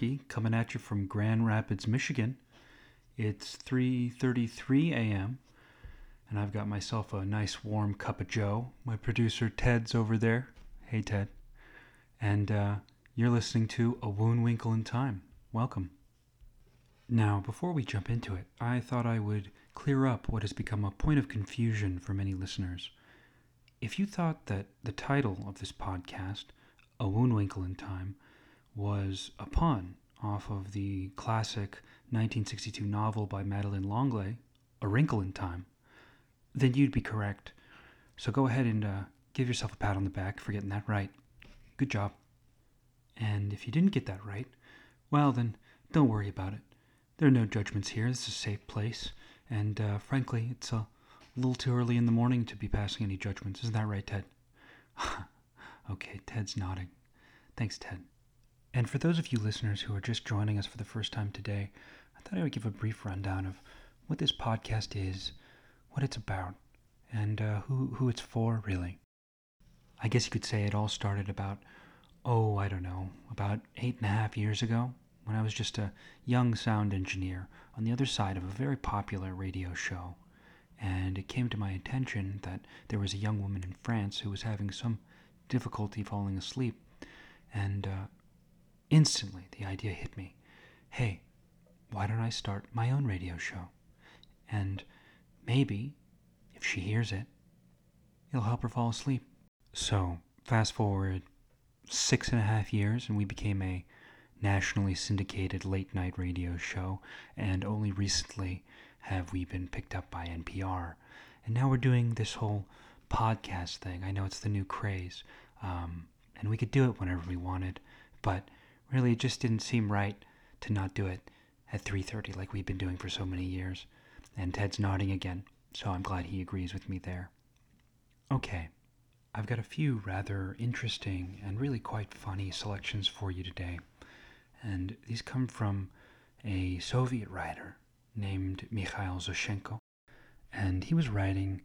Coming at you from Grand Rapids, Michigan. It's 3:33 a.m. and I've got myself a nice warm cup of joe. My producer Ted's over there. Hey Ted. And uh, you're listening to A Woon Winkle in Time. Welcome. Now, before we jump into it, I thought I would clear up what has become a point of confusion for many listeners. If you thought that the title of this podcast, A Woon Winkle in Time, was a pun off of the classic 1962 novel by Madeleine L'Engle, A Wrinkle in Time, then you'd be correct. So go ahead and uh, give yourself a pat on the back for getting that right. Good job. And if you didn't get that right, well, then don't worry about it. There are no judgments here. This is a safe place. And uh, frankly, it's a little too early in the morning to be passing any judgments. Isn't that right, Ted? okay, Ted's nodding. Thanks, Ted. And for those of you listeners who are just joining us for the first time today, I thought I would give a brief rundown of what this podcast is, what it's about, and uh, who, who it's for, really. I guess you could say it all started about, oh, I don't know, about eight and a half years ago, when I was just a young sound engineer on the other side of a very popular radio show. And it came to my attention that there was a young woman in France who was having some difficulty falling asleep. And uh, Instantly, the idea hit me hey, why don't I start my own radio show? And maybe, if she hears it, it'll help her fall asleep. So, fast forward six and a half years, and we became a nationally syndicated late night radio show, and only recently have we been picked up by NPR. And now we're doing this whole podcast thing. I know it's the new craze, um, and we could do it whenever we wanted, but Really, it just didn't seem right to not do it at 3:30 like we've been doing for so many years. And Ted's nodding again, so I'm glad he agrees with me there. Okay. I've got a few rather interesting and really quite funny selections for you today. And these come from a Soviet writer named Mikhail Zoshchenko. And he was writing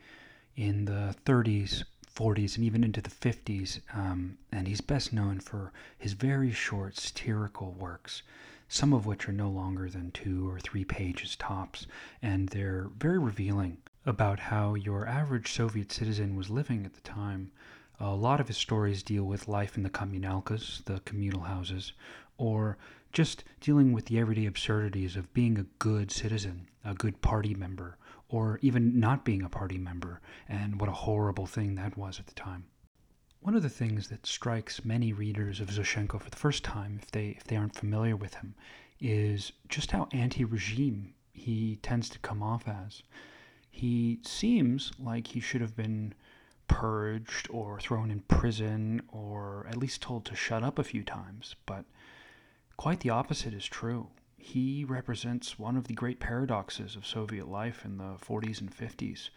in the 30s 40s and even into the 50s, um, and he's best known for his very short satirical works, some of which are no longer than two or three pages tops, and they're very revealing about how your average Soviet citizen was living at the time. A lot of his stories deal with life in the communalkas, the communal houses, or just dealing with the everyday absurdities of being a good citizen, a good party member, or even not being a party member, and what a horrible thing that was at the time. One of the things that strikes many readers of Zoshchenko for the first time, if they, if they aren't familiar with him, is just how anti regime he tends to come off as. He seems like he should have been purged or thrown in prison or at least told to shut up a few times, but quite the opposite is true he represents one of the great paradoxes of Soviet life in the 40s and 50s,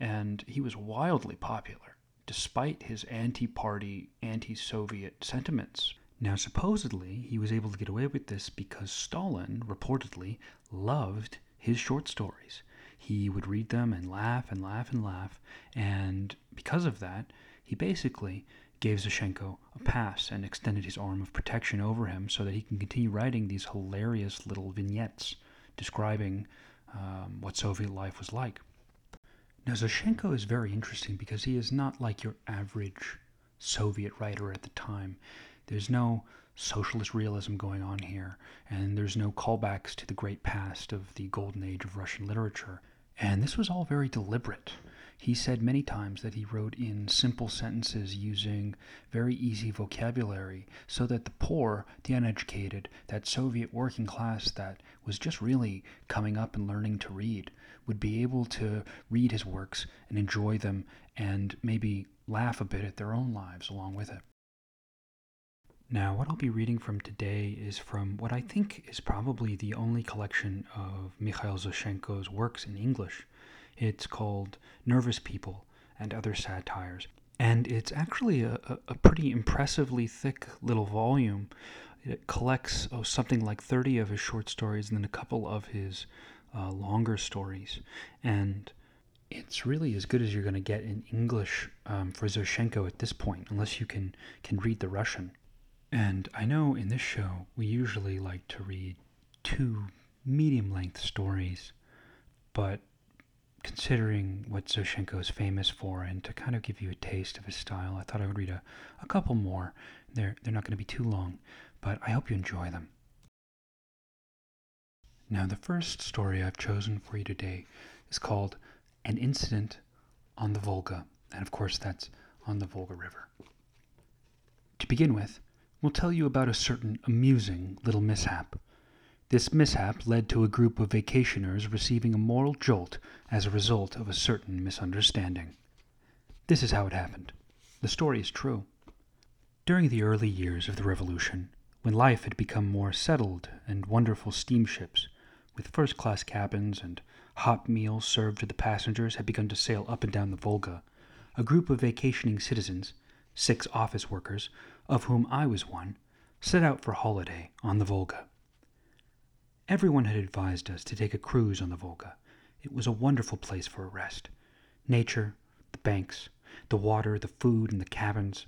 and he was wildly popular despite his anti party, anti Soviet sentiments. Now, supposedly, he was able to get away with this because Stalin, reportedly, loved his short stories. He would read them and laugh and laugh and laugh, and because of that, he basically gave Zoshchenko a pass and extended his arm of protection over him so that he can continue writing these hilarious little vignettes describing um, what Soviet life was like. Now, Zoshchenko is very interesting because he is not like your average Soviet writer at the time. There's no socialist realism going on here, and there's no callbacks to the great past of the golden age of Russian literature. And this was all very deliberate. He said many times that he wrote in simple sentences using very easy vocabulary so that the poor, the uneducated, that Soviet working class that was just really coming up and learning to read would be able to read his works and enjoy them and maybe laugh a bit at their own lives along with it. Now, what I'll be reading from today is from what I think is probably the only collection of Mikhail Zoshchenko's works in English. It's called Nervous People and Other Satires. And it's actually a, a pretty impressively thick little volume. It collects oh, something like 30 of his short stories and then a couple of his uh, longer stories. And it's really as good as you're going to get in English um, for Zoshchenko at this point, unless you can, can read the Russian. And I know in this show we usually like to read two medium length stories, but considering what Zoshchenko is famous for and to kind of give you a taste of his style, I thought I would read a, a couple more. They're, they're not going to be too long, but I hope you enjoy them. Now, the first story I've chosen for you today is called An Incident on the Volga. And of course, that's on the Volga River. To begin with, we'll tell you about a certain amusing little mishap. This mishap led to a group of vacationers receiving a moral jolt as a result of a certain misunderstanding. This is how it happened. The story is true. During the early years of the Revolution, when life had become more settled and wonderful steamships, with first class cabins and hot meals served to the passengers, had begun to sail up and down the Volga, a group of vacationing citizens, six office workers, of whom I was one, set out for holiday on the Volga. Everyone had advised us to take a cruise on the Volga. It was a wonderful place for a rest. Nature, the banks, the water, the food, and the cabins.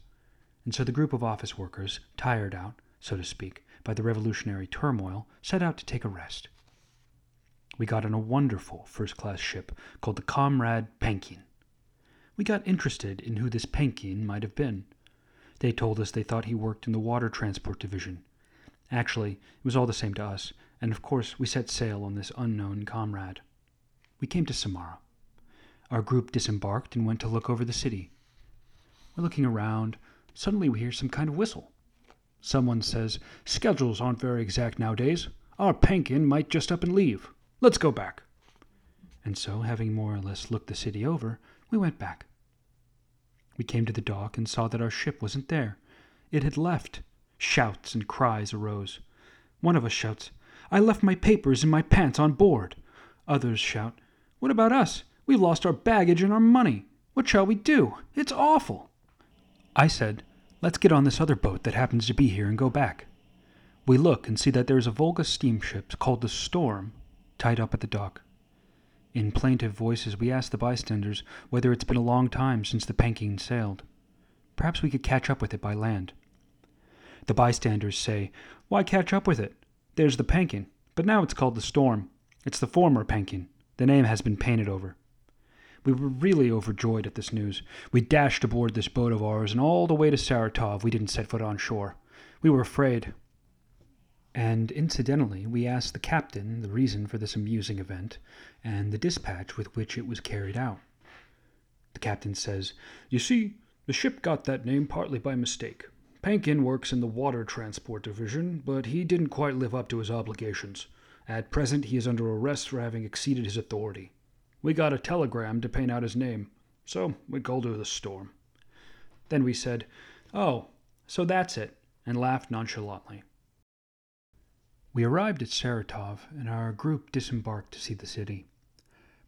And so the group of office workers, tired out, so to speak, by the revolutionary turmoil, set out to take a rest. We got on a wonderful first class ship called the Comrade Penkin. We got interested in who this Penkin might have been. They told us they thought he worked in the water transport division. Actually, it was all the same to us, and of course we set sail on this unknown comrade. We came to Samara. Our group disembarked and went to look over the city. We're looking around. Suddenly we hear some kind of whistle. Someone says, Schedules aren't very exact nowadays. Our Penkin might just up and leave. Let's go back. And so, having more or less looked the city over, we went back. We came to the dock and saw that our ship wasn't there. It had left. Shouts and cries arose. One of us shouts, I left my papers and my pants on board. Others shout, What about us? We've lost our baggage and our money. What shall we do? It's awful. I said, Let's get on this other boat that happens to be here and go back. We look and see that there is a Volga steamship called the Storm tied up at the dock. In plaintive voices, we ask the bystanders whether it's been a long time since the Penkin sailed. Perhaps we could catch up with it by land. The bystanders say, Why catch up with it? There's the Penkin, but now it's called the Storm. It's the former Penkin. The name has been painted over. We were really overjoyed at this news. We dashed aboard this boat of ours, and all the way to Saratov we didn't set foot on shore. We were afraid. And incidentally, we asked the captain the reason for this amusing event and the dispatch with which it was carried out. The captain says, You see, the ship got that name partly by mistake. Penkin works in the water transport division, but he didn't quite live up to his obligations. At present, he is under arrest for having exceeded his authority. We got a telegram to paint out his name, so we called her the Storm. Then we said, Oh, so that's it, and laughed nonchalantly. We arrived at Saratov, and our group disembarked to see the city.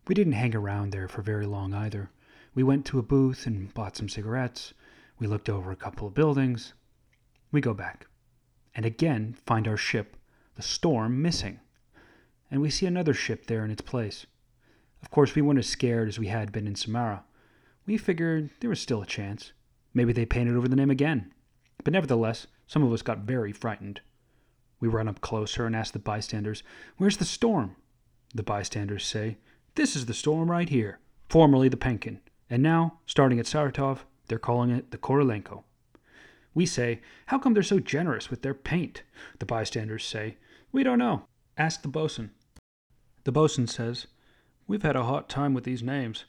We didn't hang around there for very long either. We went to a booth and bought some cigarettes. We looked over a couple of buildings. We go back, and again find our ship, the Storm, missing. And we see another ship there in its place. Of course, we weren't as scared as we had been in Samara. We figured there was still a chance. Maybe they painted over the name again. But nevertheless, some of us got very frightened. We run up closer and ask the bystanders, Where's the storm? The bystanders say, This is the storm right here, formerly the Penkin, and now, starting at Saratov, they're calling it the Korolenko. We say, How come they're so generous with their paint? The bystanders say, We don't know. Ask the bosun. The bosun says, We've had a hot time with these names.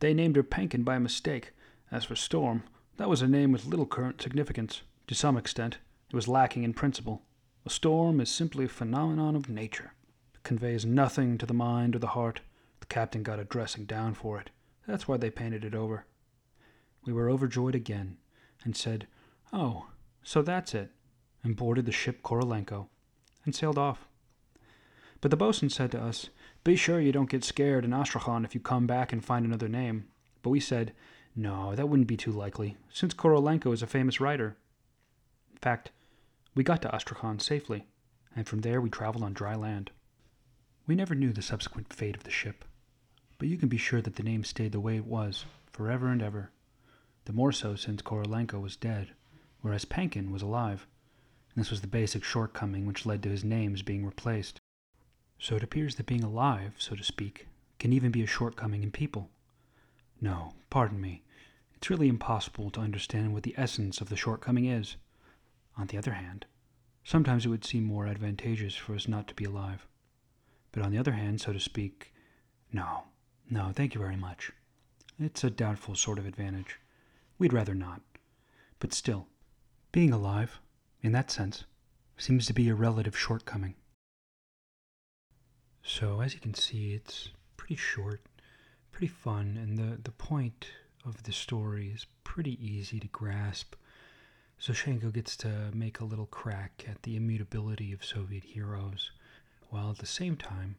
They named her Penkin by mistake. As for Storm, that was a name with little current significance. To some extent, it was lacking in principle. A storm is simply a phenomenon of nature. It conveys nothing to the mind or the heart. The captain got a dressing down for it. That's why they painted it over. We were overjoyed again, and said, Oh, so that's it, and boarded the ship Korolenko, and sailed off. But the boatswain said to us, Be sure you don't get scared in Astrakhan if you come back and find another name. But we said, No, that wouldn't be too likely, since Korolenko is a famous writer. In fact, we got to Astrakhan safely, and from there we traveled on dry land. We never knew the subsequent fate of the ship, but you can be sure that the name stayed the way it was, forever and ever. The more so since Korolenko was dead, whereas Penkin was alive. This was the basic shortcoming which led to his names being replaced. So it appears that being alive, so to speak, can even be a shortcoming in people. No, pardon me. It's really impossible to understand what the essence of the shortcoming is. On the other hand, sometimes it would seem more advantageous for us not to be alive. But on the other hand, so to speak, no, no, thank you very much. It's a doubtful sort of advantage. We'd rather not. But still, being alive, in that sense, seems to be a relative shortcoming. So, as you can see, it's pretty short, pretty fun, and the, the point of the story is pretty easy to grasp. Zoshchenko gets to make a little crack at the immutability of Soviet heroes, while at the same time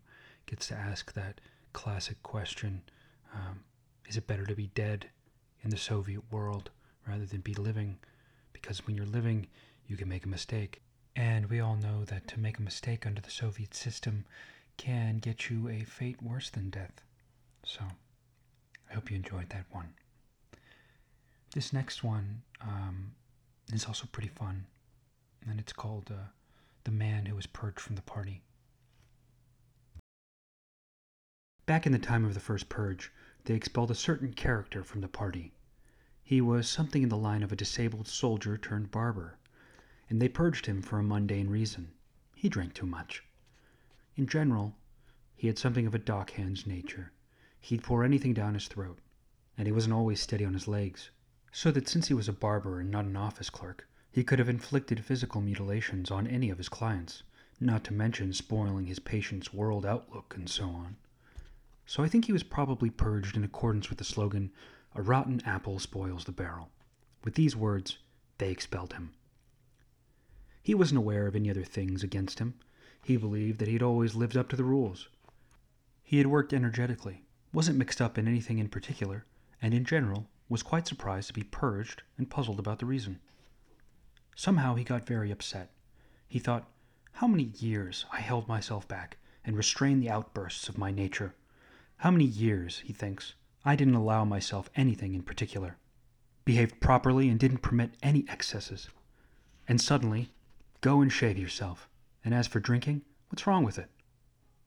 gets to ask that classic question um, is it better to be dead in the Soviet world rather than be living? Because when you're living, you can make a mistake. And we all know that to make a mistake under the Soviet system can get you a fate worse than death. So, I hope you enjoyed that one. This next one um, is also pretty fun, and it's called uh, The Man Who Was Purged from the Party. Back in the time of the first purge, they expelled a certain character from the party. He was something in the line of a disabled soldier turned barber, and they purged him for a mundane reason. He drank too much. In general, he had something of a dockhand's nature. He'd pour anything down his throat, and he wasn't always steady on his legs so that since he was a barber and not an office clerk, he could have inflicted physical mutilations on any of his clients, not to mention spoiling his patient's world outlook and so on. So I think he was probably purged in accordance with the slogan, A rotten apple spoils the barrel. With these words, they expelled him. He wasn't aware of any other things against him. He believed that he'd always lived up to the rules. He had worked energetically, wasn't mixed up in anything in particular, and in general was quite surprised to be purged and puzzled about the reason. Somehow he got very upset. He thought, How many years I held myself back and restrained the outbursts of my nature. How many years, he thinks, I didn't allow myself anything in particular, behaved properly and didn't permit any excesses. And suddenly, go and shave yourself. And as for drinking, what's wrong with it?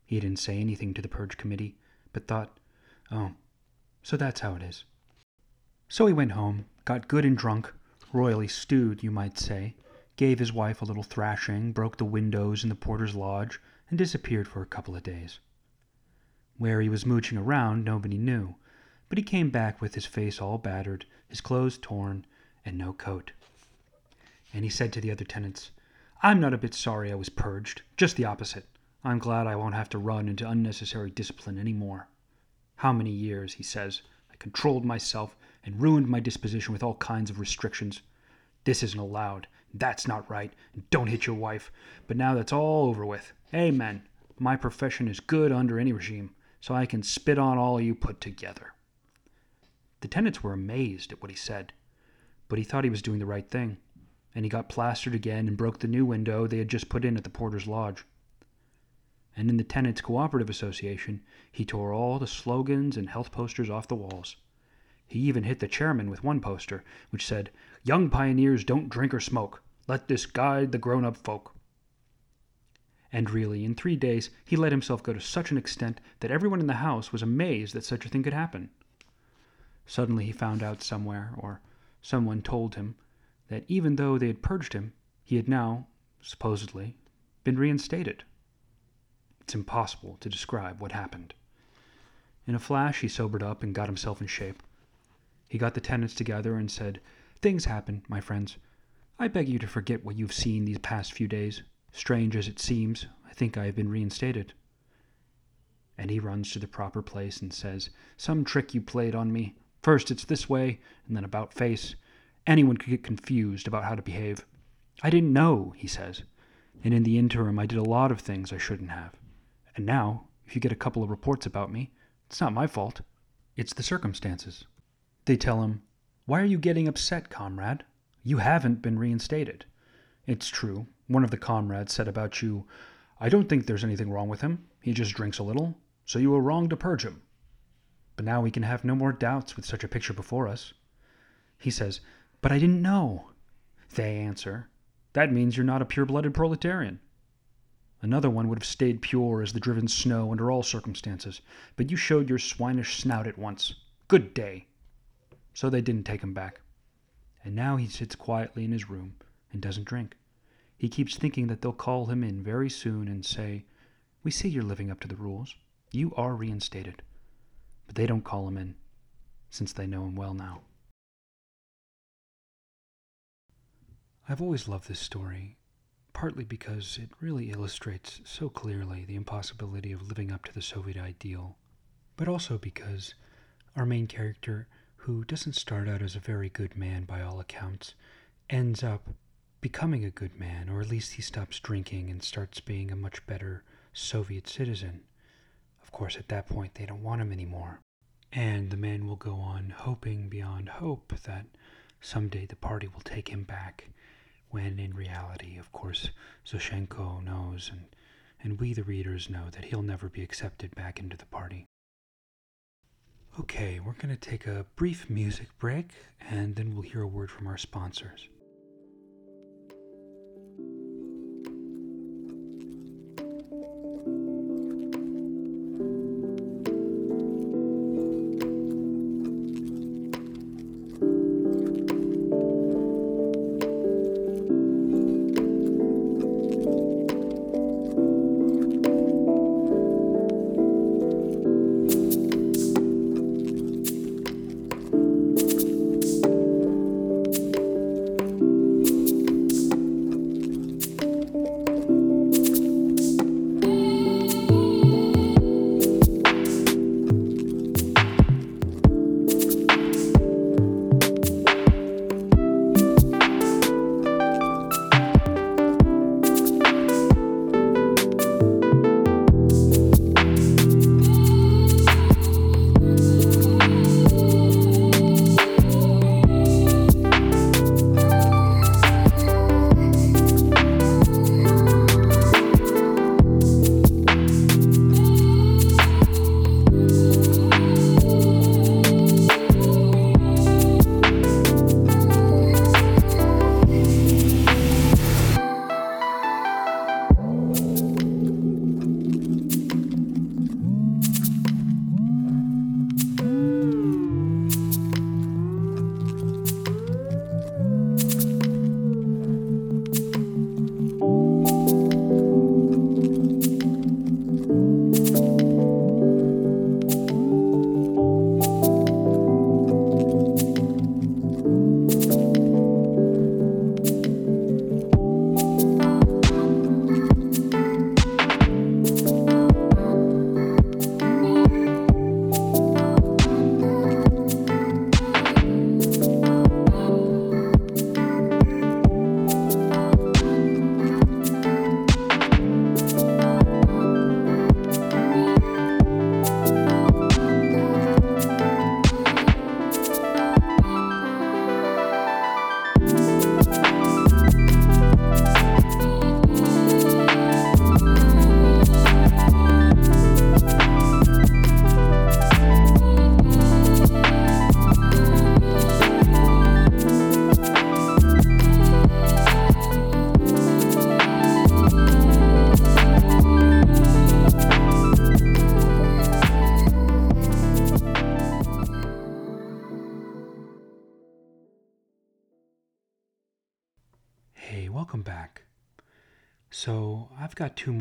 He didn't say anything to the purge committee, but thought, Oh, so that's how it is. So he went home, got good and drunk, royally stewed, you might say, gave his wife a little thrashing, broke the windows in the porter's lodge, and disappeared for a couple of days. Where he was mooching around, nobody knew, but he came back with his face all battered, his clothes torn, and no coat. And he said to the other tenants, I'm not a bit sorry I was purged, just the opposite. I'm glad I won't have to run into unnecessary discipline any more. How many years, he says, I controlled myself and ruined my disposition with all kinds of restrictions. This isn't allowed. That's not right. Don't hit your wife. But now that's all over with. Amen. My profession is good under any regime, so I can spit on all you put together. The tenants were amazed at what he said, but he thought he was doing the right thing, and he got plastered again and broke the new window they had just put in at the porter's lodge. And in the Tenants Cooperative Association, he tore all the slogans and health posters off the walls. He even hit the chairman with one poster, which said, Young pioneers don't drink or smoke. Let this guide the grown up folk. And really, in three days, he let himself go to such an extent that everyone in the house was amazed that such a thing could happen. Suddenly he found out somewhere, or someone told him, that even though they had purged him, he had now, supposedly, been reinstated. It's impossible to describe what happened. In a flash, he sobered up and got himself in shape. He got the tenants together and said, Things happen, my friends. I beg you to forget what you've seen these past few days. Strange as it seems, I think I have been reinstated. And he runs to the proper place and says, Some trick you played on me. First it's this way, and then about face. Anyone could get confused about how to behave. I didn't know, he says. And in the interim, I did a lot of things I shouldn't have. And now, if you get a couple of reports about me, it's not my fault. It's the circumstances. They tell him, Why are you getting upset, comrade? You haven't been reinstated. It's true. One of the comrades said about you, I don't think there's anything wrong with him. He just drinks a little, so you were wrong to purge him. But now we can have no more doubts with such a picture before us. He says, But I didn't know. They answer, That means you're not a pure blooded proletarian. Another one would have stayed pure as the driven snow under all circumstances, but you showed your swinish snout at once. Good day. So they didn't take him back. And now he sits quietly in his room and doesn't drink. He keeps thinking that they'll call him in very soon and say, We see you're living up to the rules. You are reinstated. But they don't call him in, since they know him well now. I've always loved this story, partly because it really illustrates so clearly the impossibility of living up to the Soviet ideal, but also because our main character, who doesn't start out as a very good man by all accounts, ends up becoming a good man, or at least he stops drinking and starts being a much better Soviet citizen. Of course, at that point, they don't want him anymore. And the man will go on hoping beyond hope that someday the party will take him back when in reality, of course, Zoshchenko knows and, and we the readers know that he'll never be accepted back into the party. Okay, we're going to take a brief music break and then we'll hear a word from our sponsors.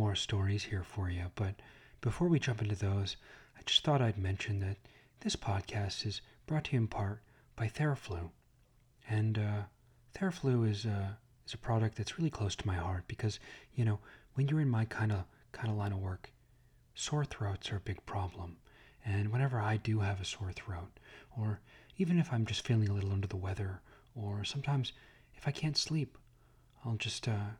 More stories here for you, but before we jump into those, I just thought I'd mention that this podcast is brought to you in part by Theraflu. And uh, Theraflu is, uh, is a product that's really close to my heart because, you know, when you're in my kind of kind of line of work, sore throats are a big problem. And whenever I do have a sore throat, or even if I'm just feeling a little under the weather, or sometimes if I can't sleep, I'll just, uh,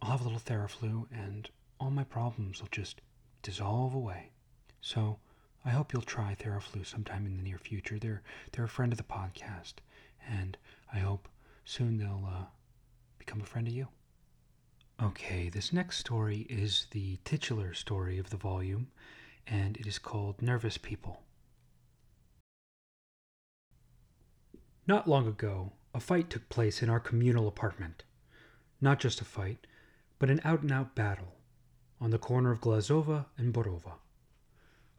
I'll have a little Theraflu and all my problems will just dissolve away. So I hope you'll try Theraflu sometime in the near future. They're, they're a friend of the podcast, and I hope soon they'll uh, become a friend of you. Okay, this next story is the titular story of the volume, and it is called Nervous People. Not long ago, a fight took place in our communal apartment. Not just a fight, but an out and out battle on the corner of Glazova and Borova.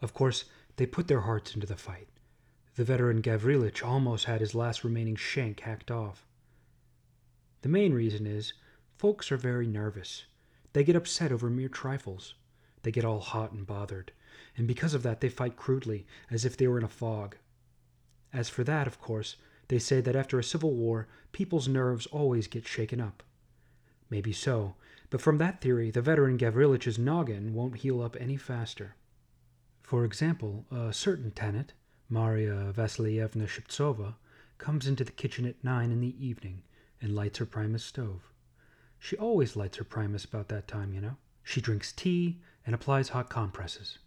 Of course, they put their hearts into the fight. The veteran Gavrilich almost had his last remaining shank hacked off. The main reason is folks are very nervous. They get upset over mere trifles. They get all hot and bothered, and because of that they fight crudely, as if they were in a fog. As for that, of course, they say that after a civil war, people's nerves always get shaken up. Maybe so, but from that theory, the veteran Gavrilich's noggin won't heal up any faster. For example, a certain tenant, Maria Vasilievna Shiptsova, comes into the kitchen at nine in the evening and lights her Primus stove. She always lights her Primus about that time, you know. She drinks tea and applies hot compresses.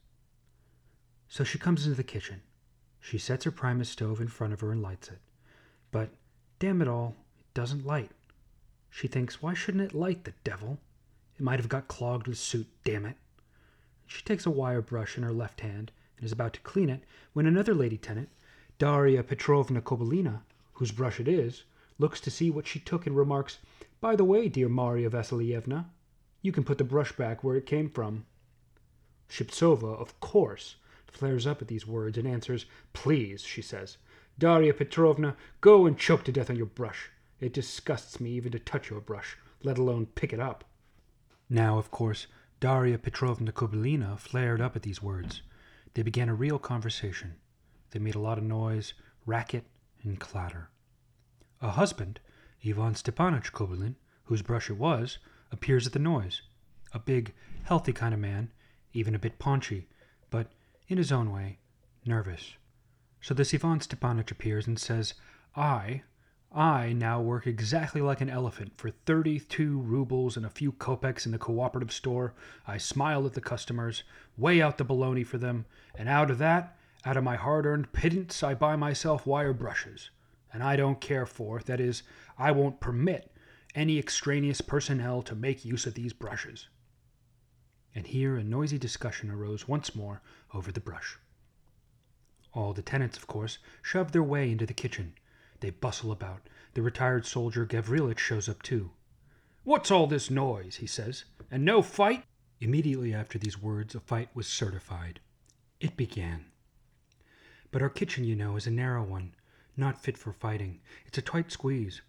So she comes into the kitchen. She sets her Primus stove in front of her and lights it. But, damn it all, it doesn't light. She thinks, why shouldn't it light, the devil? It might have got clogged with soot, damn it. She takes a wire brush in her left hand and is about to clean it when another lady tenant, Darya Petrovna Kobalina, whose brush it is, looks to see what she took and remarks, By the way, dear Marya Vasilievna, you can put the brush back where it came from. Shiptsova, of course, flares up at these words and answers, Please, she says, Darya Petrovna, go and choke to death on your brush. It disgusts me even to touch your brush, let alone pick it up. Now, of course, Darya Petrovna Kobalina flared up at these words. They began a real conversation. They made a lot of noise, racket, and clatter. A husband, Ivan Stepanich Kobalin, whose brush it was, appears at the noise. A big, healthy kind of man, even a bit paunchy, but, in his own way, nervous. So this Ivan Stepanich appears and says, I, I now work exactly like an elephant for 32 rubles and a few kopecks in the cooperative store. I smile at the customers, weigh out the bologna for them, and out of that, out of my hard earned pittance, I buy myself wire brushes. And I don't care for, that is, I won't permit any extraneous personnel to make use of these brushes. And here a noisy discussion arose once more over the brush. All the tenants, of course, shoved their way into the kitchen. They bustle about. The retired soldier Gavrilich shows up too. What's all this noise? he says. And no fight? Immediately after these words, a fight was certified. It began. But our kitchen, you know, is a narrow one, not fit for fighting. It's a tight squeeze.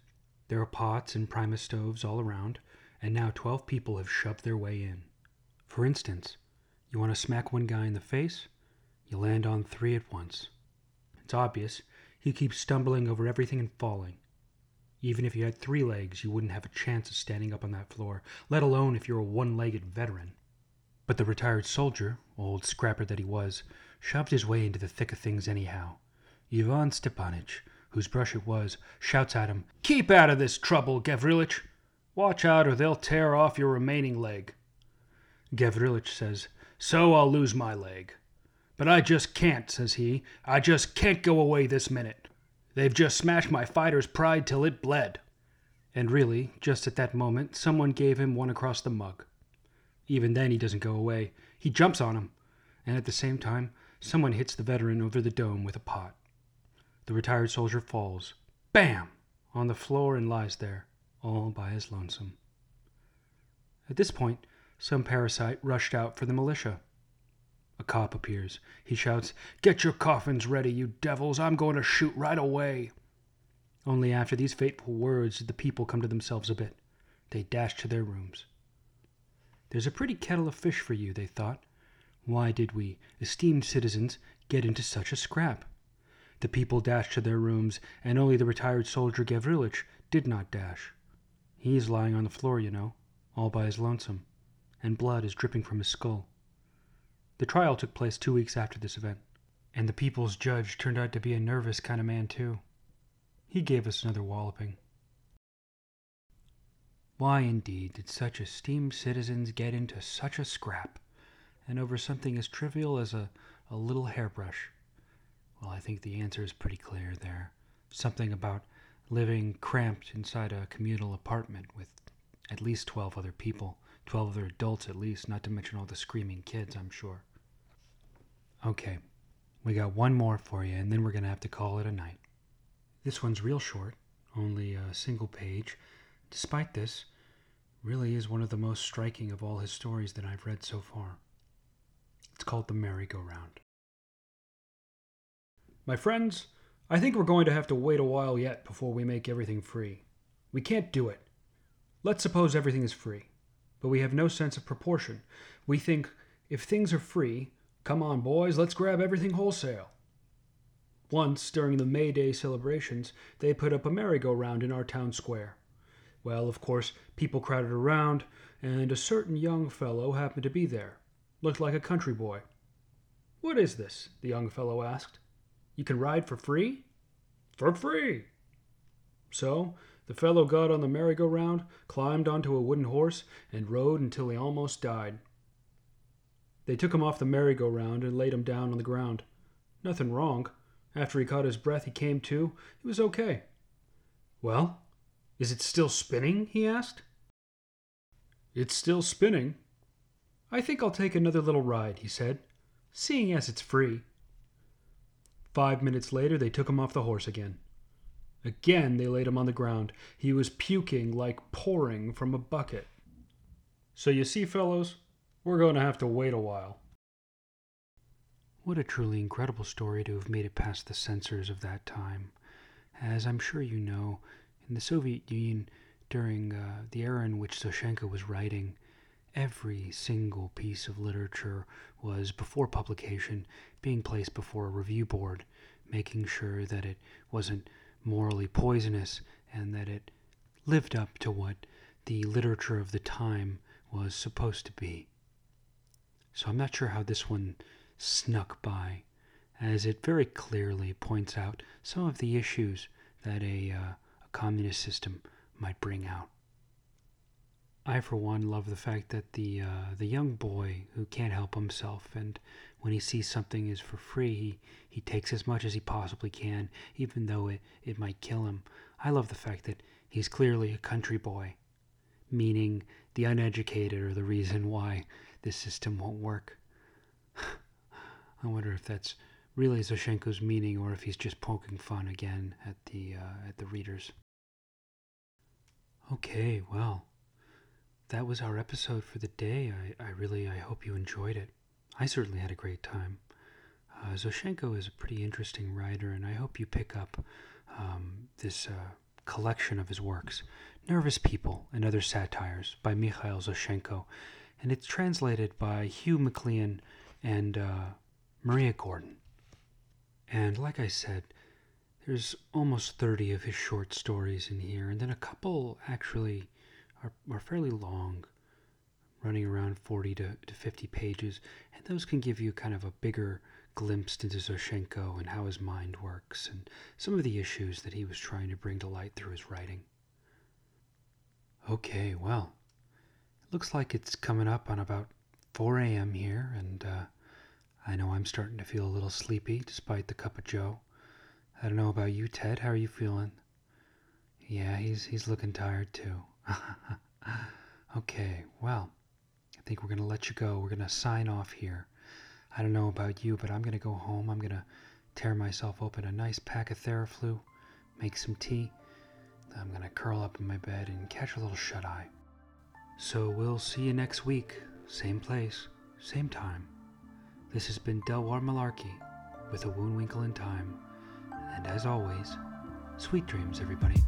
There are pots and primus stoves all around, and now twelve people have shoved their way in. For instance, you want to smack one guy in the face? You land on three at once. It's obvious. He keeps stumbling over everything and falling. Even if you had three legs, you wouldn't have a chance of standing up on that floor, let alone if you're a one legged veteran. But the retired soldier, old scrapper that he was, shoved his way into the thick of things anyhow. Ivan Stepanich, whose brush it was, shouts at him, Keep out of this trouble, Gavrilich! Watch out or they'll tear off your remaining leg. Gavrilich says, So I'll lose my leg. But I just can't, says he. I just can't go away this minute. They've just smashed my fighter's pride till it bled. And really, just at that moment, someone gave him one across the mug. Even then, he doesn't go away. He jumps on him. And at the same time, someone hits the veteran over the dome with a pot. The retired soldier falls. Bam! On the floor and lies there, all by his lonesome. At this point, some parasite rushed out for the militia. A cop appears. He shouts, Get your coffins ready, you devils! I'm going to shoot right away! Only after these fateful words did the people come to themselves a bit. They dashed to their rooms. There's a pretty kettle of fish for you, they thought. Why did we, esteemed citizens, get into such a scrap? The people dashed to their rooms, and only the retired soldier Gavrilich did not dash. He's lying on the floor, you know, all by his lonesome, and blood is dripping from his skull. The trial took place two weeks after this event, and the people's judge turned out to be a nervous kind of man, too. He gave us another walloping. Why, indeed, did such esteemed citizens get into such a scrap, and over something as trivial as a, a little hairbrush? Well, I think the answer is pretty clear there. Something about living cramped inside a communal apartment with at least 12 other people 12 other adults at least, not to mention all the screaming kids, I'm sure. Okay, we got one more for you, and then we're going to have to call it a night. This one's real short, only a single page. Despite this, really is one of the most striking of all his stories that I've read so far. It's called The Merry-Go-Round. My friends, I think we're going to have to wait a while yet before we make everything free. We can't do it. Let's suppose everything is free, but we have no sense of proportion. We think if things are free, come on, boys, let's grab everything wholesale. Once, during the May Day celebrations, they put up a merry-go-round in our town square. Well, of course, people crowded around, and a certain young fellow happened to be there. Looked like a country boy. What is this? the young fellow asked. You can ride for free? For free. So the fellow got on the merry-go-round, climbed onto a wooden horse, and rode until he almost died. They took him off the merry-go-round and laid him down on the ground. Nothing wrong. After he caught his breath, he came to. He was okay. Well, is it still spinning? he asked. It's still spinning. I think I'll take another little ride, he said, seeing as it's free. Five minutes later, they took him off the horse again. Again, they laid him on the ground. He was puking like pouring from a bucket. So you see, fellows, we're going to have to wait a while. What a truly incredible story to have made it past the censors of that time. As I'm sure you know, in the Soviet Union, during uh, the era in which Zoshchenko was writing, every single piece of literature was, before publication, being placed before a review board, making sure that it wasn't morally poisonous and that it lived up to what the literature of the time was supposed to be. So I'm not sure how this one snuck by, as it very clearly points out some of the issues that a, uh, a communist system might bring out. I, for one, love the fact that the uh, the young boy who can't help himself, and when he sees something is for free, he, he takes as much as he possibly can, even though it, it might kill him. I love the fact that he's clearly a country boy, meaning the uneducated are the reason why this system won't work. I wonder if that's really Zoshchenko's meaning or if he's just poking fun again at the uh, at the readers. Okay, well, that was our episode for the day. I, I really I hope you enjoyed it. I certainly had a great time. Uh, Zoshchenko is a pretty interesting writer, and I hope you pick up um, this uh, collection of his works, Nervous People and Other Satires by Mikhail Zoshchenko, and it's translated by Hugh McLean and uh, Maria Gordon. And like I said, there's almost 30 of his short stories in here, and then a couple actually are, are fairly long, running around 40 to, to 50 pages, and those can give you kind of a bigger glimpse into Zoshchenko and how his mind works, and some of the issues that he was trying to bring to light through his writing. Okay, well, it looks like it's coming up on about 4 a.m. here, and uh, I know I'm starting to feel a little sleepy despite the cup of joe. I don't know about you, Ted. How are you feeling? Yeah, he's he's looking tired too. okay, well, think we're gonna let you go. We're gonna sign off here. I don't know about you, but I'm gonna go home. I'm gonna tear myself open a nice pack of Theraflu, make some tea. I'm gonna curl up in my bed and catch a little shut eye. So we'll see you next week, same place, same time. This has been Delwar Malarkey with a Woonwinkle in Time. And as always, sweet dreams, everybody.